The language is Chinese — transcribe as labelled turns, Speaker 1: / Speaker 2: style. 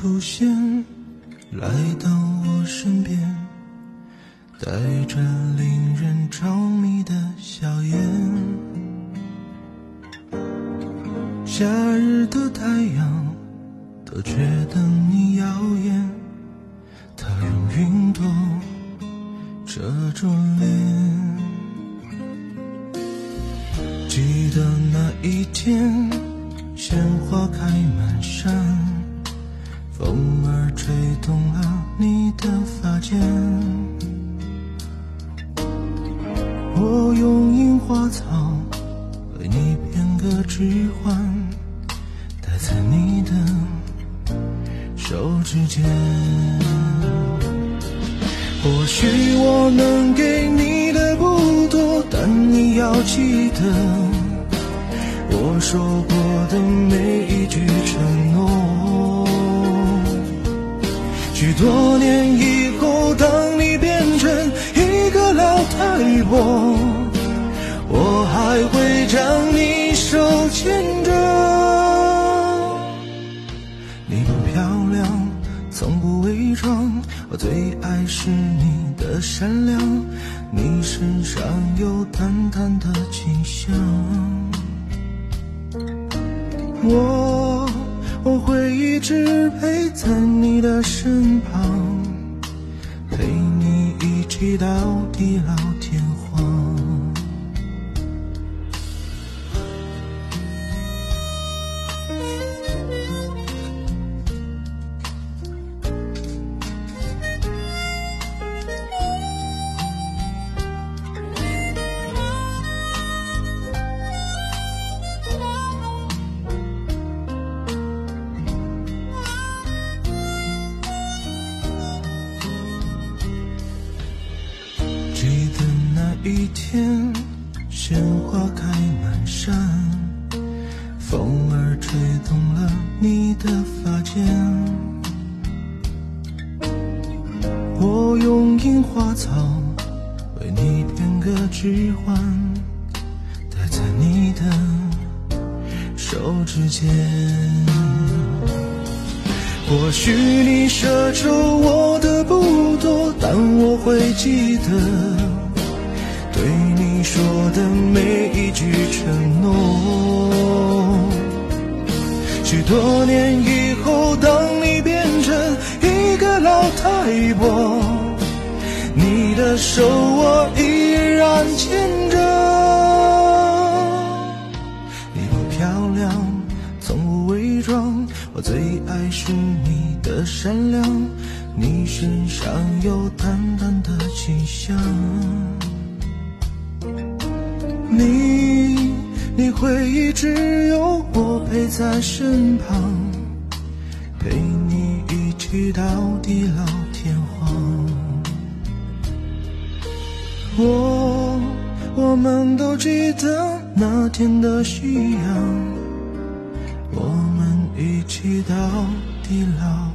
Speaker 1: 出现，来到我身边，带着令人着迷的笑颜。夏日的太阳都觉得你耀眼，它用云朵遮住脸。记得那一天，鲜花开满山，风儿吹动了你的发间。我用樱花草为你编个指环，戴在你的手指间。或许我能给你的不多，但你要记得我说过的每一句承诺。多年以后，当你变成一个老太婆，我还会将你手牵着。你不漂亮，从不伪装，我最爱是你的善良，你身上有淡淡的清香。我我会一直陪在你的身旁，陪你一起到地老天荒。一天，鲜花开满山，风儿吹动了你的发间。我用樱花草为你编个指环，戴在你的手指间。或许你奢求我的不多，但我会记得你说的每一句承诺。许多年以后，当你变成一个老太婆，你的手我依然牵着。你不漂亮，从不伪装，我最爱是你的善良，你身上有淡淡的清香。你你会一直有我陪在身旁，陪你一起到地老天荒。我我们都记得那天的夕阳，我们一起到地老